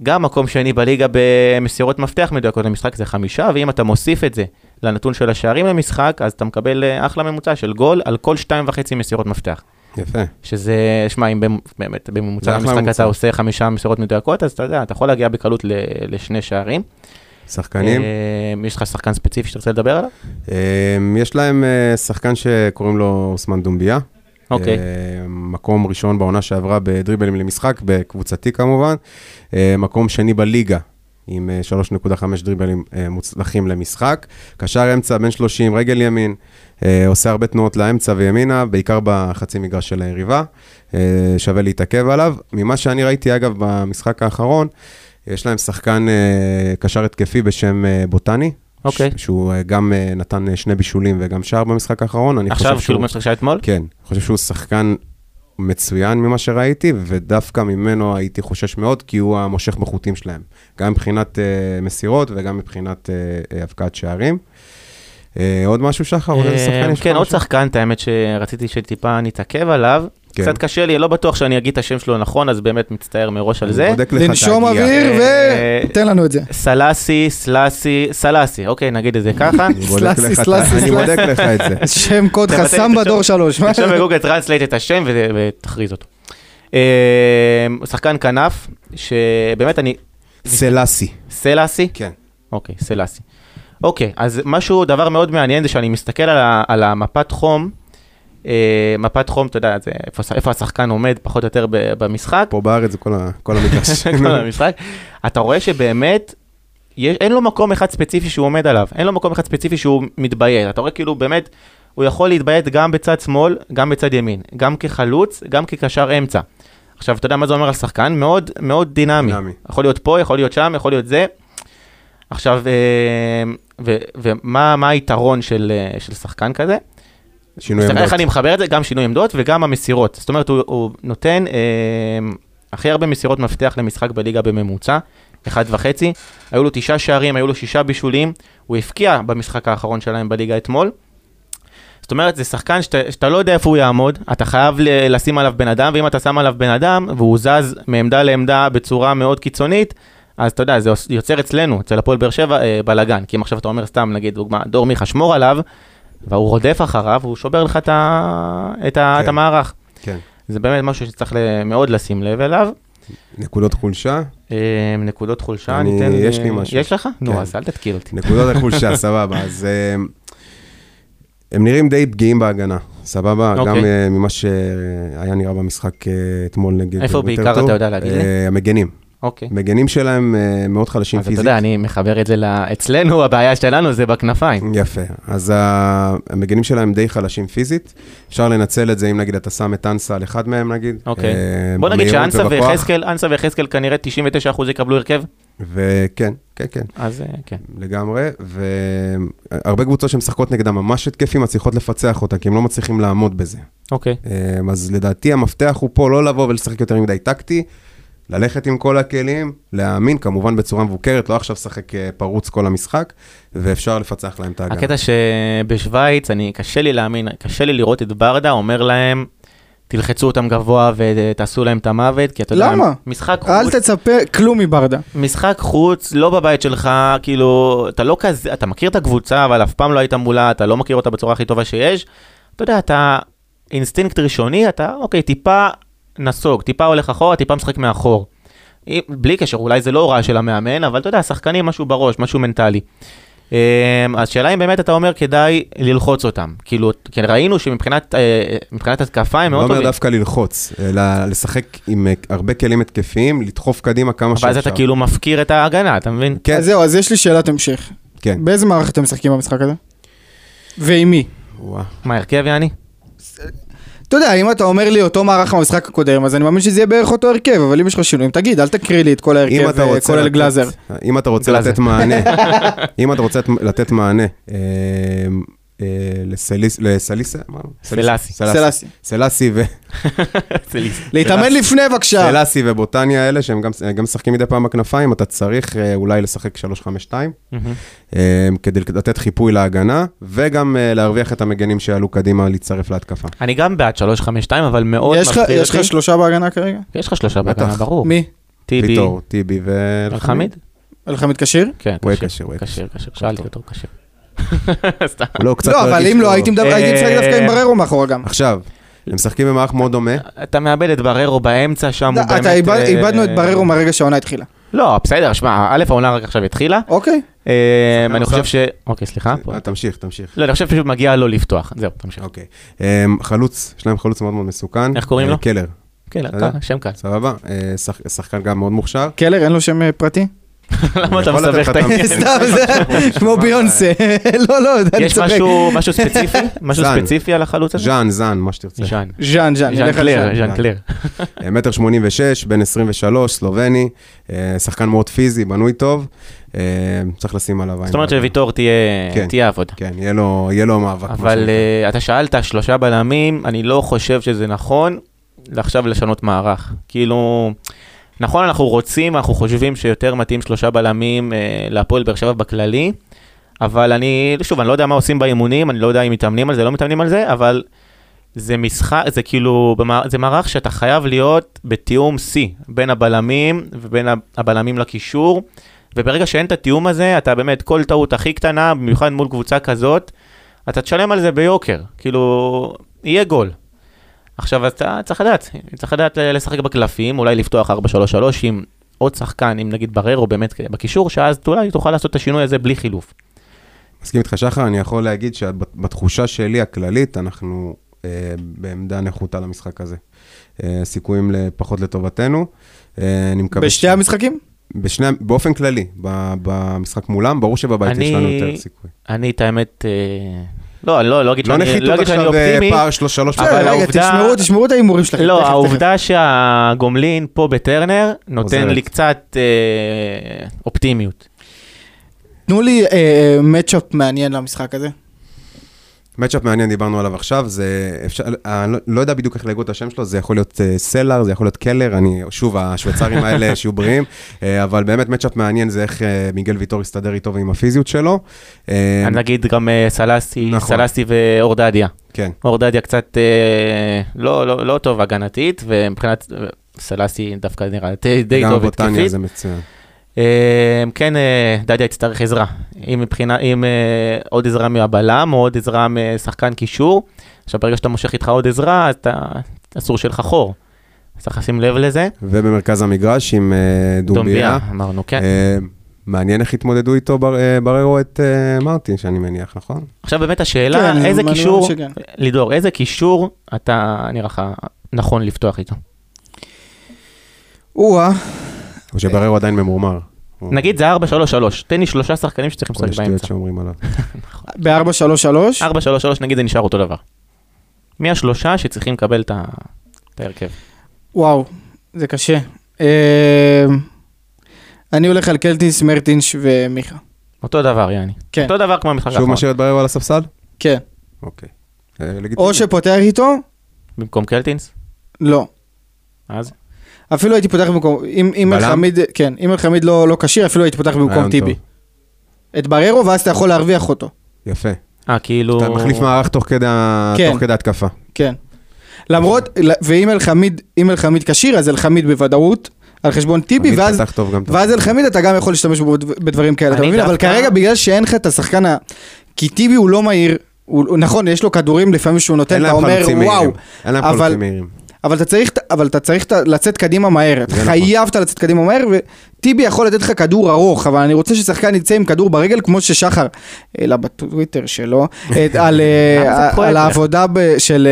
גם מקום שני בליגה במסירות מפתח מדויקות למשחק זה חמישה, ואם אתה מוסיף את זה לנתון של השערים למשחק, אז אתה מקבל אה, אחלה ממוצע של גול על כל שתיים וחצי מסירות מפתח. יפה. שזה, שמע, אם באמת בממוצע ממוצע. אתה עושה חמישה מסירות מדויקות, אז אתה יודע, אתה יכול להגיע בקלות ל- לשני שערים. שחקנים. אה, יש לך שחקן ספציפי שתרצה לדבר עליו? אה, יש להם אה, שחקן שקוראים לו אוסמן דומביה. אוקיי. אה, מקום ראשון בעונה שעברה בדריבלים למשחק, בקבוצתי כמובן. מקום שני בליגה. עם אה, 3.5 דריבלים מוצלחים למשחק. קשר אמצע, בן 30, רגל ימין, עושה הרבה תנועות לאמצע וימינה, בעיקר בחצי מגרש של היריבה. אה, שווה להתעכב עליו. ממה שאני ראיתי, אגב, במשחק האחרון, יש להם שחקן אה, קשר התקפי בשם אה, בוטני. אוקיי. ש- שהוא אה, גם אה, נתן אה, שני בישולים וגם שער במשחק האחרון. עכשיו, חושב שהוא... כאילו במשחק שהיה אתמול? כן, אני חושב שהוא שחקן מצוין ממה שראיתי, ודווקא ממנו הייתי חושש מאוד, כי הוא המושך בחוטים שלהם. גם מבחינת uh, מסירות וגם מבחינת uh, הבקעת שערים. Uh, עוד משהו, שחר? עוד איזה שחקן כן, עוד משהו? שחקן, את האמת שרציתי שטיפה נתעכב עליו. כן. קצת קשה לי, לא בטוח שאני אגיד את השם שלו נכון, אז באמת מצטער מראש על זה. לנשום. אוויר אה, ותן לנו את זה. סלאסי, סלאסי, סלאסי, אוקיי, נגיד את זה ככה. סלאסי, סלאסי, אני. בודק לך את זה. שם קוד חסם. בדור שלוש. מה? עכשיו בגוגל טרנסלייט את השם ותכריז אותו. אה, שחקן כנף, שבאמת אני... סלאסי. סלאסי? כן. אוקיי, סלאסי. אוקיי, אז משהו, דבר מאוד מעניין זה שאני מסתכל על, ה, על המפת חום, אה, מפת חום, אתה יודע, זה איפה, איפה השחקן עומד פחות או יותר ב- במשחק, פה בארץ זה כל ה- כל המגרש. כל המשחק, אתה רואה שבאמת, יש, אין לו מקום אחד ספציפי שהוא עומד עליו, אין לו מקום אחד ספציפי שהוא מתביית, אתה רואה כאילו באמת, הוא יכול להתביית גם בצד שמאל, גם בצד ימין, גם כחלוץ, גם כקשר אמצע. עכשיו, אתה יודע מה זה אומר על שחקן? מאוד מאוד דינמי. דינמי. יכול להיות פה, יכול להיות שם, יכול להיות זה. עכשיו, אה, ו- ומה מה היתרון של, אה, של שחקן כזה? שינוי עמדות. איך אני מחבר את זה? גם שינוי עמדות וגם המסירות. זאת אומרת, הוא, הוא נותן אה, הכי הרבה מסירות מפתח למשחק בליגה בממוצע, אחד וחצי. היו לו תשעה שערים, היו לו שישה בישולים. הוא הפקיע במשחק האחרון שלהם בליגה אתמול. זאת אומרת, זה שחקן שאתה, שאתה לא יודע איפה הוא יעמוד, אתה חייב לשים עליו בן אדם, ואם אתה שם עליו בן אדם, והוא זז מעמדה לעמדה בצורה מאוד קיצונית, אז אתה יודע, זה יוצר אצלנו, אצל הפועל באר שבע, אה, בלאגן. כי אם עכשיו אתה אומר סתם, נגיד, דוגמה, דור מיכה, שמור עליו, והוא רודף אחריו, הוא שובר לך את, ה... את, ה... כן. את המערך. כן. זה באמת משהו שצריך מאוד לשים לב אליו. נקודות חולשה. אה, נקודות חולשה, אני- ניתן... יש אה, לי משהו. יש לך? נו, כן. אז אל תתקיל אותי. נקודות החולשה, סבבה. אז אה, הם נראים די פגיעים בהגנה, סבבה? אוקיי. גם אה, ממה שהיה נראה במשחק אה, אתמול נגד... איפה בעיקר. אתה יודע להגיד לי? אה, המגנים. אוקיי. המגנים שלהם אה, מאוד חלשים אז אתה פיזית. יודע, אני מחבר את זה ל... אצלנו, הבעיה שלנו זה בכנפיים. יפה. אז המגנים שלהם די חלשים פיזית. אפשר לנצל את זה אם נגיד אתה שם את אנסה על אחד מהם נגיד. אוקיי. אה, בוא נגיד שאנסה. ויחזקאל, אנסה ויחזקאל כנראה 99% יקבלו הרכב, וכן, כן, כן. אז אה, כן. לגמרי, והרבה קבוצות שמשחקות נגדם ממש התקפים מצליחות לפצח אותה, כי הם לא מצליחים לעמוד בזה. אוקיי. אמ, אז לדעתי המפתח הוא פה לא לבוא ולשחק יותר מדי טקטי, ללכת עם כל הכלים, להאמין, כמובן בצורה מבוקרת, לא עכשיו לשחק אה, פרוץ כל המשחק, ואפשר לפצח להם את ההגנה. הקטע שבשוויץ, אני, קשה לי להאמין, קשה לי לראות את ברדה אומר להם, תלחצו אותם גבוה ותעשו להם את המוות, כי אתה יודע, למה? משחק חוץ, אל תצפה כלום מוורדה. משחק חוץ, לא בבית שלך, כאילו, אתה לא כזה, אתה מכיר את הקבוצה, אבל אף פעם לא היית מולה, אתה לא מכיר אותה בצורה הכי טובה שיש. אתה יודע, אתה אינסטינקט ראשוני, אתה, אוקיי, טיפה נסוג, טיפה הולך אחורה, טיפה משחק מאחור. בלי קשר, אולי זה לא הוראה של המאמן, אבל אתה יודע, שחקנים משהו בראש, משהו מנטלי. אמ, אז שאלה אם באמת אתה אומר כדאי ללחוץ אותם. כאילו, כי ראינו שמבחינת אה, התקפה הם לא מאוד אומר טובים. דווקא ללחוץ, אלא לשחק עם אה, הרבה כלים התקפיים, לדחוף קדימה כמה שאפשר. אבל אז אתה כאילו מפקיר את ההגנה, אתה מבין? כן, אז זהו, אז יש לי שאלת המשך. כן. באיזה מערך אתם משחקים במשחק הזה? ועם מי? מה, הרכב יעני? אתה יודע, אם אתה אומר לי אותו מערך במשחק הקודם, אז אני מאמין שזה יהיה בערך אותו הרכב, אבל אם יש לך שינויים, תגיד, אל תקריא לי את כל ההרכב, אה, כולל גלאזר. אם אתה רוצה. לתת מענה, אם אתה רוצה לתת מענה לסליס- לסליסה, אמרנו? סלאסי. סלאסי. סלאסי ו... להתאמן לפני בבקשה. סלאסי ובוטניה האלה, שהם גם גם משחקים מדי פעם בכנפיים, אתה צריך אה, אולי לשחק 3-5-2, אה, כדי לתת חיפוי להגנה, וגם אה, להרוויח את המגנים שיעלו קדימה להצטרף להתקפה. אני גם בעד 352, אבל מאוד מפחיד יש לך אותי. שלושה בהגנה כרגע? יש לך שלושה. בהגנה, ברור. מי? טיבי, ויטור, טיבי ו... אלחמיד? אלחמיד כשיר? כן, הוא יהיה כשיר, כשיר, הוא יהיה כשיר, כשיר, שאלתי אותו, כשיר. סתם. לא, קצת לא, אבל הרגיש אם לא, טוב. הייתי מדבר- אה, הייתי משחק דווקא עם בררו מאחורה גם. עכשיו, הם משחקים במערך מאוד דומה. אתה מאבד את בררו באמצע שם, הוא באמת... אתה איבד- אה, איבדנו את בררו מהרגע שהעונה התחילה. לא, בסדר, שמע, א', העונה רק עכשיו התחילה. אוקיי. אה, אני? חושב ש... אוקיי, סליחה. אה, תמשיך, תמשיך. לא, אני חושב שפשוט מגיע לו לפתוח. זהו, תמשיך. אוקיי. אמ, חלוץ, יש להם חלוץ מאוד מאוד מסוכן. איך קוראים אה, לו? קלר, בסדר. שם קל. סבבה? אה, שח- שחקן גם מאוד מוכשר. קלר, אין לו שם אה, פרטי? למה אתה מסבך את העניין? סתם, זה כמו ביונסה. לא, לא, אני יש צוחק. משהו משהו ספציפי? משהו. ספציפי על החלוץ הזה? ז'אן, ז'אן, מה שתרצה. ז'אן. ז'אן, ז'אן. ז'אן קלר, ז'אן. קלר. אה, מטר שמונים ושש, בן 23, סלובני, אה, שחקן מאוד פיזי, בנוי טוב. אה, צריך לשים עליו עין. זאת אומרת. שוויטור תהיה כן. עבודה. כן, יהיה לו- מאבק. אבל אתה שאלת שלושה בלמים, אני לא חושב שזה נכון עכשיו לשנות מערך. כאילו, נכון, אנחנו רוצים, אנחנו חושבים שיותר מתאים שלושה בלמים אה, להפועל באר שבע בכללי, אבל אני, שוב, אני לא יודע מה עושים באימונים, אני לא יודע אם מתאמנים על זה, לא מתאמנים על זה, אבל זה משחק, זה כאילו, זה מערך שאתה חייב להיות בתיאום שיא בין הבלמים ובין הבלמים לקישור, וברגע שאין את התיאום הזה, אתה באמת, כל טעות הכי קטנה, במיוחד מול קבוצה כזאת, אתה תשלם על זה ביוקר, כאילו, יהיה גול. עכשיו אתה צריך לדעת, צריך לדעת לשחק בקלפים, אולי לפתוח 4-3-3 עם עוד שחקן, אם נגיד בררו באמת בקישור, שאז אולי תוכל לעשות את השינוי הזה בלי חילוף. מסכים איתך שחר, אני יכול להגיד שבתחושה שלי הכללית, אנחנו אה, בעמדה נחותה למשחק הזה. אה, סיכויים פחות לטובתנו. אה, אני מקווה... בשתי המשחקים? בשני, באופן כללי, ב- במשחק מולם, ברור שבבית אני- יש לנו יותר סיכוי. אני את האמת, אה, לא, אני לא, לא אגיד לא שאני, לא נחיתות אגיד שאני עכשיו אה, אופטימי, פער שלוש שלוש. אבל העובדה- תשמרו את ההימורים שלכם. לא, תכף, תכף. העובדה שהגומלין פה בטרנר נותן עוזרת. לי קצת אה, אופטימיות. תנו לי מצ'אפ מעניין למשחק הזה. מצ'אפ מעניין, דיברנו עליו עכשיו, זה אפשר, אני לא, לא יודע בדיוק איך להגות את השם שלו, זה יכול להיות uh, סלר, זה יכול להיות קלר, אני, שוב, השוויצרים האלה שיהיו בריאים, uh, אבל באמת מצ'אפ מעניין זה איך uh, מיגל ויטור יסתדר איתו ועם הפיזיות שלו. Uh, אני נגיד גם אה, סלסי, נכון. סלסי ואורדדיה. כן, אורדדיה קצת אה, לא, לא, לא טוב הגנתית, ומבחינת אה, סלסי דווקא נראה די די גם טוב בוטניה התקפית. זה מצוין. אה, כן, אה, דדיה יצטרך עזרה. אם מבחינה, אם אה, עוד עזרה מהבלם, או עוד עזרה משחקן קישור. עכשיו, ברגע שאתה מושך איתך עוד עזרה, אז אתה, אסור שיהיה לך חור. אז צריך לשים לב לזה. ובמרכז המגרש עם uh, דומביה. אמרנו, כן. Uh, מעניין איך התמודדו איתו בר, uh, בררו את uh, מרטין, שאני מניח, נכון? עכשיו באמת השאלה, כן, איזה קישור. לידור, איזה קישור אתה נראה לך נכון לפתוח איתו? או-אה, או שבררו עדיין ממורמר. הוא- נגיד זה 4-3-3, תן לי שלושה שחקנים שצריכים כל לשחק השטויות באמצע. שאומרים עליו. ב-4-3-3. 4-3-3 נגיד זה נשאר אותו דבר. מי השלושה שצריכים לקבל את ההרכב? וואו, זה קשה. אה, אני הולך על קלטיס, מרטינש ומיכה. אותו דבר, יעני. כן. אותו דבר כמו המשחק שוב האחרון. משאיר את בררו על הספסל? כן. אוקיי. אה. או שפותח איתו, במקום קלטינס? לא. אז? אפילו הייתי פותח במקום, אם אם? אלחמיד, כן, אם אלחמיד לא לא כשיר, אפילו הייתי פותח במקום טיבי. את בררו, ואז אתה יכול להרוויח אותו. יפה. אה, כאילו... אתה מחליף מערך תוך כדי כן. תוך כדי התקפה. כן. למרות, ואם אלחמיד, אם אלחמיד כשיר, אז אלחמיד בוודאות, על חשבון טיבי, ואז, פתח טוב גם טוב. ואז אלחמיד אתה גם יכול להשתמש בו בדב- בדברים כאלה, אתה מבין? אבל כרגע בגלל שאין לך את השחקן ה... כי טיבי הוא לא מהיר, הוא, נכון, יש לו כדורים לפעמים שהוא נותן, אתה אומר, וואו. אין להם אבל- חלוצים מהירים. אבל אתה צריך, אבל אתה צריך לצאת קדימה מהר, נכון. חייבת לצאת קדימה מהר, וטיבי יכול לתת לך כדור ארוך, אבל אני רוצה ששחקן יצא עם כדור ברגל, כמו ששחר העלה בטוויטר שלו, את- על, אה, על? העבודה ב- של,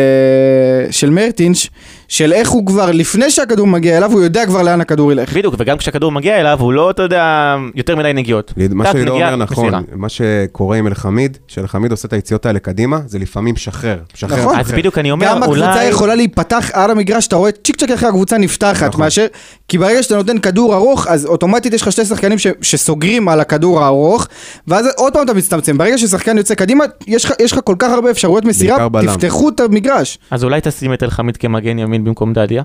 אה, של מרטינש, של איך הוא כבר, לפני שהכדור מגיע אליו, הוא יודע כבר לאן הכדור ילך. בדיוק, וגם כשהכדור מגיע אליו, הוא לא, אתה יודע, יותר מדי נגיעות. מה שלידור נגיעה, אומר נכון, מסירה. מה שקורה עם אלחמיד, שאלחמיד עושה את היציאות האלה קדימה, זה לפעמים משחרר. משחרר. נכון. אז. בדיוק אני אומר, גם הקבוצה אולי... יכולה להיפתח על המגרש, אתה רואה צ'יק צ'ק איך הקבוצה נפתחת, נכון. מאשר, כי ברגע שאתה נותן כדור ארוך, אז אוטומטית יש לך שתי שחקנים ש, שסוגרים על הכדור הארוך, ואז עוד פעם אתה מצטמצם, ברגע ששחקן יוצא קדימה, יש לך, כל כך הרבה אפשרויות מסירה. תפתחו את המגרש. אז אולי תשים את אלחמיד כמגן ימין במקום דדיה?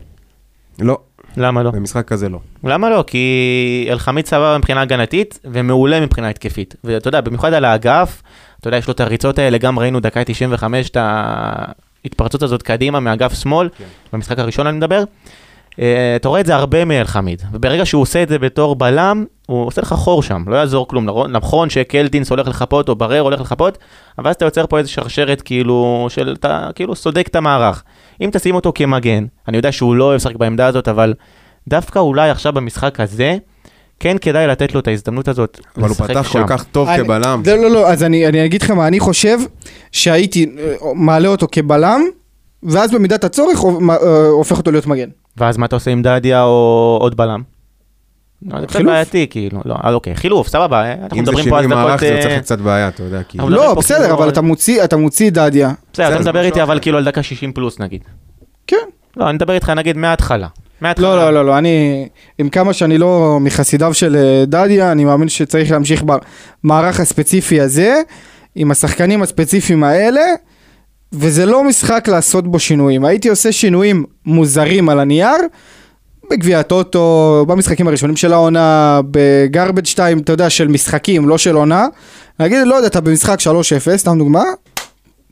לא, למה לא? במשחק כזה לא. למה לא? כי אלחמיד סבבה מבחינה הגנתית ומעולה מבחינה התקפית. ואתה יודע, במיוחד על האגף, אתה יודע, יש לו את הריצות האלה, גם ראינו דקה 95 את ההתפרצות הזאת קדימה מאגף שמאל, במשחק הראשון אני מדבר. אה, אתה רואה את זה הרבה מאלחמיד, וברגע שהוא עושה את זה בתור בלם, הוא עושה לך חור שם, לא יעזור כלום. נכון- נכון שקלטינס הולך לחפות או ברר הולך לחפות, אבל אז אתה יוצר פה איזה שרשרת כאילו, של אתה כאילו סודק את המערך. אם תשים אותו כמגן, אני יודע שהוא לא אוהב לשחק בעמדה הזאת, אבל דווקא אולי עכשיו במשחק הזה, כן כדאי לתת לו את ההזדמנות הזאת אבל הוא פתח שם. כל כך טוב אני- כבלם. לא, לא, לא, אז אני, אני אגיד לך מה אני חושב, שהייתי אה, מעלה אותו כבלם, ואז במידת הצורך אה, הופך אותו להיות מגן. ואז מה אתה עושה עם דדיה או עוד בלם? לא, זה קצת. בעייתי, כאילו, לא, אה, אוקיי, חילוף, סבבה, אה, אנחנו אם זה מדברים פה על שינוי מערך דקות... זה אה, לך קצת בעיה, אתה יודע. אבל- מדברים לא, בסדר, כאילו אבל אתה מוציא, אתה מוציא דדיה. בסדר, אתה מדבר זה איתי אבל. כאילו על דקה 60 פלוס נגיד. כן. לא, אני מדבר איתך נגיד מההתחלה. מההתחלה. לא, לא, לא, לא, אני, עם כמה שאני לא מחסידיו של דדיה, אני מאמין שצריך להמשיך במערך הספציפי הזה, עם השחקנים הספציפיים האלה, וזה לא משחק לעשות בו שינויים. הייתי עושה שינויים מוזרים על הנייר, בגביע הטוטו, במשחקים הראשונים של העונה, בגרבג' 2, אתה יודע, של משחקים, לא של עונה. נגיד, לא יודע, אתה במשחק 3-0, סתם דוגמה,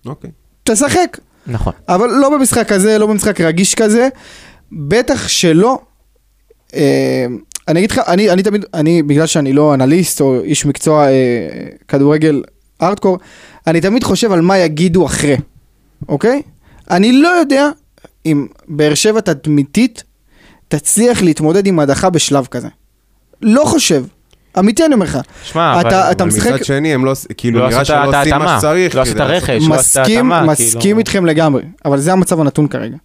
אוקיי. תשחק. נכון. אבל לא במשחק כזה, לא במשחק רגיש כזה, בטח שלא. אה, אני אגיד לך, אני, אני תמיד, אני, בגלל שאני לא אנליסט או איש מקצוע אה, כדורגל ארדקור, אני תמיד חושב על מה יגידו אחרי, אוקיי? אני לא יודע אם באר שבע תדמיתית תצליח להתמודד עם הדחה בשלב כזה. לא חושב. אמיתי אני אומר לך. שמע, אבל... אתה- אתה אבל משחק- מצד שני, הם לא, כאילו, לא נראה שלא עושים מה שצריך. לא עשית כדי לעשות- רכש. לא עשית מסכים, התאמה, מסכים כאילו. איתכם לגמרי, אבל זה המצב הנתון כרגע.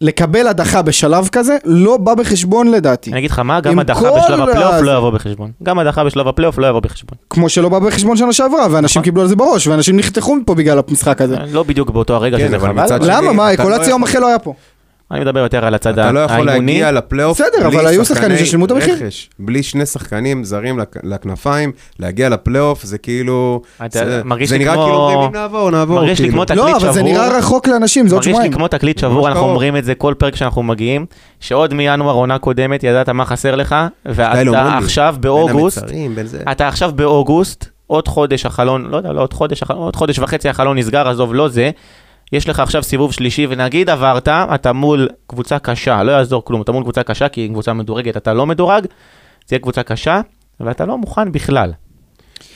ולקבל הדחה בשלב כזה לא בא בחשבון לדעתי. אני אגיד לך מה, גם הדחה בשלב הפלייאוף לא יבוא בחשבון. גם הדחה בשלב הפלייאוף לא יבוא בחשבון. כמו שלא בא בחשבון שנה שעברה, ואנשים נכון. קיבלו על זה בראש, ואנשים נחתכו מפה בגלל המשחק הזה. לא בדיוק באותו הרגע כן, שזה חבל. למה? מה, אתה לא קולציה יום אחרי לא היה פה. אני מדבר יותר על הצד אתה לא יכול האימוני. להגיע לפלייאוף בסדר, בלי אבל היו שחקנים שחקני ששילמו את המחיר. רכש. בלי שני שחקנים זרים לכ- לכנפיים, להגיע לפלייאוף זה כאילו... אתה זה- מרגיש זה לי נראה כמו- כאילו אומרים נעבור, נעבור. מרגיש לי כאילו. כמו תקליט לא, שבור. אבל זה נראה רחוק לאנשים, זה עוד מרגיש לי שבועיים. כמו תקליט שבור, אנחנו. אומרים את זה כל פרק שאנחנו מגיעים, שעוד מינואר עונה קודמת ידעת מה חסר לך, ואתה לי. עכשיו באוגוסט. אתה עכשיו באוגוסט, עוד חודש החלון, לא יודע, לא עוד חודש, עוד חודש וחצי החלון נסגר, עזוב, לא זה. יש לך עכשיו סיבוב שלישי, ונגיד עברת, אתה מול קבוצה קשה, לא יעזור כלום, אתה מול קבוצה קשה, כי היא קבוצה מדורגת, אתה לא מדורג, זה יהיה קבוצה קשה, ואתה לא מוכן בכלל.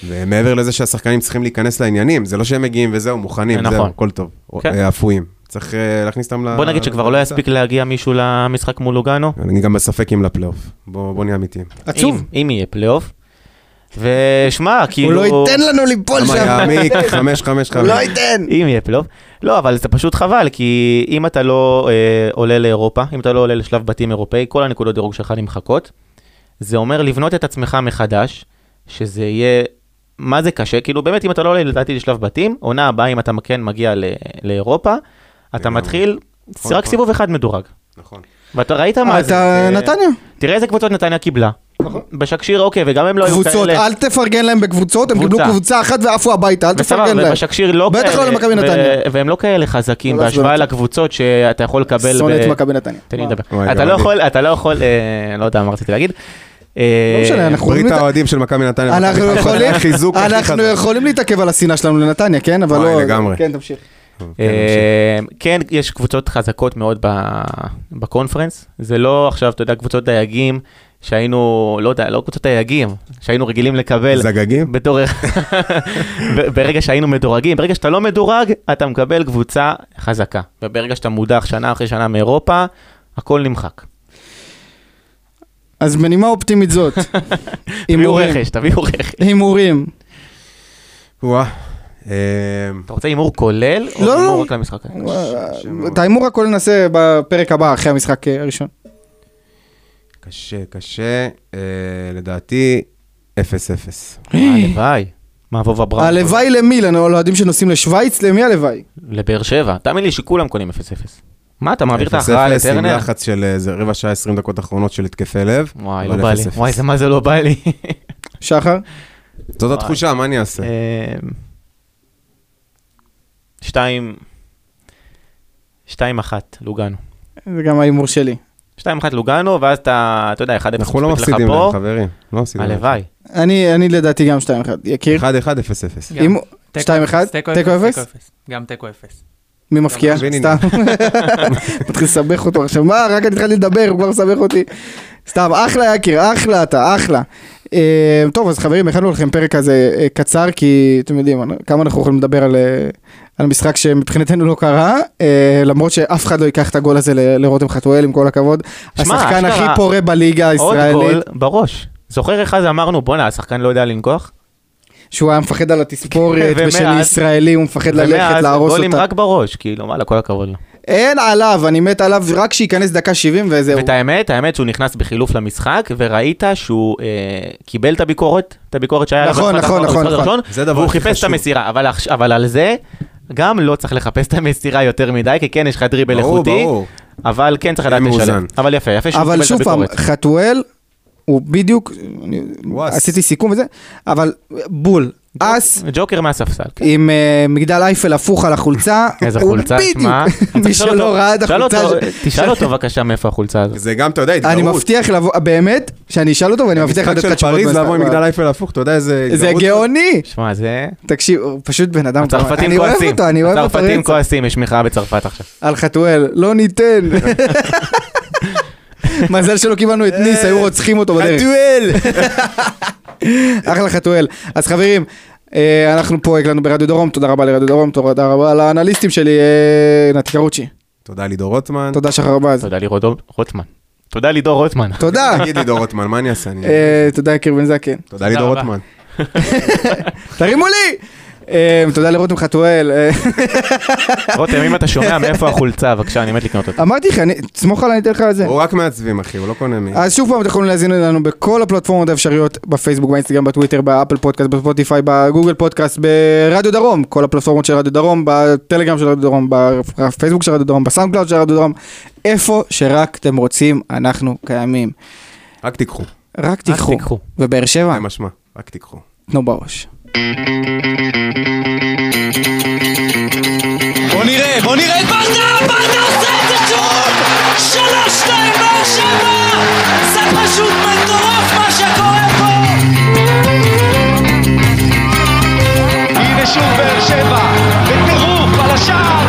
ומעבר לזה שהשחקנים צריכים להיכנס לעניינים, זה לא שהם מגיעים וזהו, מוכנים, נכון. זהו, הכל טוב. כן. אה, אפויים. צריך אה, להכניס אותם ל... בוא נגיד שכבר לא. יספיק להגיע מישהו למשחק מול לוגאנו. אני גם בספק אם לפלייאוף. בוא נהיה אמיתיים. עצוב. אם יהיה פלייאוף. ושמע, כאילו... הוא לא ייתן לנו ליפול שם. יעמיק? חמש, חמש, הוא חמש. לא ייתן. אם יהיה פלייאוף. לא, אבל זה פשוט חבל, כי אם אתה לא אה, עולה לאירופה, אם אתה לא עולה לשלב בתים אירופאי, כל הנקודות דירוג שלך נמחקות. זה אומר לבנות את עצמך מחדש, שזה יהיה... מה זה קשה? כאילו באמת, אם אתה לא עולה לדעתי לשלב בתים, עונה הבאה, אם אתה כן מגיע ל- לאירופה, אתה. מתחיל נכון, רק נכון. סיבוב אחד מדורג. נכון. ואתה ראית מה זה? אתה נתניה. תראה איזה קבוצות נתניה קיבלה. בשקשיר אוקיי, וגם הם לא היו קבוצות, כאלה. אל תפרגן להם בקבוצות, הם קיבלו קבוצה. אחת ועפו הביתה, אל תפרגן להם. ובשקשיר לא כאלה. בטח לא למכבי ו- נתניה. והם לא כאלה חזקים לא, בהשוואה עזוב. לקבוצות שאתה יכול לקבל. שונא ב- את מכבי נתניה. תן לי לדבר. אתה לא. יכול, אתה לא יכול, אה, לא יודע מה רציתי להגיד. לא אה, משנה, אנחנו יכולים ברית האוהדים של מכבי נתניה. אנחנו יכולים- להתעכב על השנאה שלנו לנתניה, כן? אבל לא... לגמרי. כן, תמשיך. כן, נמשיך. אה, כן, יש קבוצות חזקות מאוד ב- בקונפרנס. זה לא עכשיו, אתה יודע, קבוצות דייגים שהיינו, לא יודע, לא קבוצות דייגים, שהיינו רגילים לקבל. זגגים? בתור... ברגע שהיינו מדורגים, ברגע שאתה לא מדורג, אתה מקבל קבוצה חזקה. וברגע שאתה מודח שנה אחרי שנה מאירופה, הכל נמחק. אז בנימה אופטימית זאת, תביאו רכש, תביאו רכש. הימורים, וואה. אה, אתה רוצה הימור כולל, או לא, לא. הימור רק למשחק? את ההימור הכל נעשה בפרק הבא, אחרי המשחק אה, הראשון. קשה, קשה. אה, לדעתי, 0-0. הלוואי. מעבוב אברהם. הלוואי למי? לאוהדים שנוסעים לשוויץ? למי הלוואי? לבאר שבע. תאמין לי שכולם קונים 0-0. מה, אתה מעביר את ההכרעה 0-0 עם לטרנר? לחץ של איזה רבע שעה, 20 דקות אחרונות של התקפי לב. וואי, לא בא לי. 0-0. וואי, זה מה זה לא בא לי. שחר? זאת התחושה, מה אני אעשה? אה, שתיים... שתיים אחת, לוגנו. זה גם ההימור שלי. שתיים אחת לוגנו, ואז אתה, אתה יודע, אחד אפס אנחנו לא מספיק לך מפסידים פה. להם, חברים. לא מפסידים להם. הלוואי. אני אני לדעתי גם 2-1. יקיר? 1-1, 0-0. גם. הימור- תיקו 2-1? אפס, תיקו תיקו אפס, אפס? תיקו אפס. גם תיקו אפס. מי מפקיע? סתם. מתחיל לסבך אותו עכשיו, מה, רק אני התחלתי לדבר, הוא כבר מסבך אותי. סתם, אחלה יקיר, אחלה אתה, אחלה. אה, טוב, אז חברים, הכנו לכם פרק כזה אה, קצר, כי אתם יודעים, כמה אנחנו יכולים לדבר על... על משחק שמבחינתנו לא קרה, אה, למרות שאף אחד לא ייקח את הגול הזה ל- לרותם חתואל, עם כל הכבוד. שמע, השחקן הכי פורה בליגה עוד הישראלית, גול בראש. זוכר איך אז אמרנו, בואנה, השחקן לא יודע לנגוח? שהוא היה מפחד על התספורת, ומאז- ושל ישראלי הוא מפחד ללכת, ומאז להרוס גולים אותה. רק בראש, כאילו, וואלה, כל הכבוד לו. אין עליו, אני מת עליו, רק שייכנס דקה 70 וזהו. ואת האמת, האמת שהוא נכנס בחילוף למשחק, וראית שהוא אה, קיבל את הביקורת, את הביקורת שהיה נכון, נכון, נכון, נכון. הראשון, זה דבר והוא חיפש את. המסירה, אבל, אבל על זה, גם לא צריך לחפש את המסירה יותר מדי, כי כן, יש לך דריבל איכותי. אבל כן צריך לדעת. לשלם. אבל יפה, יפה שהוא אבל קיבל את שוב פעם, הביקורת. חתואל, הוא בדיוק. עשיתי סיכום וזה, אבל בול, אס ג'וקר מהספסל. כן. עם אה, מגדל אייפל הפוך על החולצה, איזה חולצה, שמע. צריך מי שלא ראה את החולצה, תשאל אותו בבקשה מאיפה החולצה הזאת. זה גם, אתה יודע, התגרות. אני מבטיח לבוא, באמת, שאני אשאל אותו ואני מבטיח לתת משחק לך של תשובות. פריז. לבוא עם מגדל אייפל הפוך, אתה יודע איזה... זה? גאוני, שמע, זה... תקשיב, הוא פשוט בן אדם, הצרפתים אני אוהב כועסים. אותו, אני אוהב אותו הצרפתים. כועסים, יש מחאה בצרפת עכשיו. על חתואל, לא ניתן. מזל שלא קיבלנו את ניס, היו רוצחים אותו בדרך. חתואל! אחלה חתואל. אז חברים, אה, אנחנו פה הקלטנו ברדיו דרום, תודה רבה לרדיו דרום, תודה רבה לאנליסטים שלי, אה, נתי קרוצ'י. תודה לידור רוטמן. תודה שחר בז. תודה לידור רוטמן. תודה לידור רוטמן. תודה. תגיד לידור רוטמן, מה אני אעשה? אה, תודה יקיר בן זקן. תודה לידור. רוטמן. תרימו לי! אה, תודה לרותם חתואל. אה, רותם, אם אתה שומע מאיפה החולצה, בבקשה, אני מת לקנות אותה. אמרתי לך, אני- תסמוך עליי, אני אתן לך על זה. הוא רק מעצבים, אחי, הוא לא קונה מי. אז שוב פעם אתם יכולים להזין לנו בכל הפלטפורמות האפשריות, בפייסבוק, באינסטגרם, בטוויטר, באפל פודקאסט, בספוטיפיי, בגוגל פודקאסט, ברדיו דרום, כל הפלטפורמות של רדיו דרום, בטלגרם של רדיו דרום, בפייסבוק של רדיו דרום, בסאונד קלאוד של רדיו דרום, איפה שרק אתם רוצים, אנחנו קיימים. רק תיקחו, רק תיקחו. תיקחו. ובאר שבע, זה משמע, רק תיקחו. תנו בראש. בוא נראה, בוא נראה את ברדה! ברדה עושה את זה שוב! שלוש, שתיים, לא באר שבע! זה פשוט מטורף מה שקורה פה! הנה שוב באר שבע, בטירוף על השער!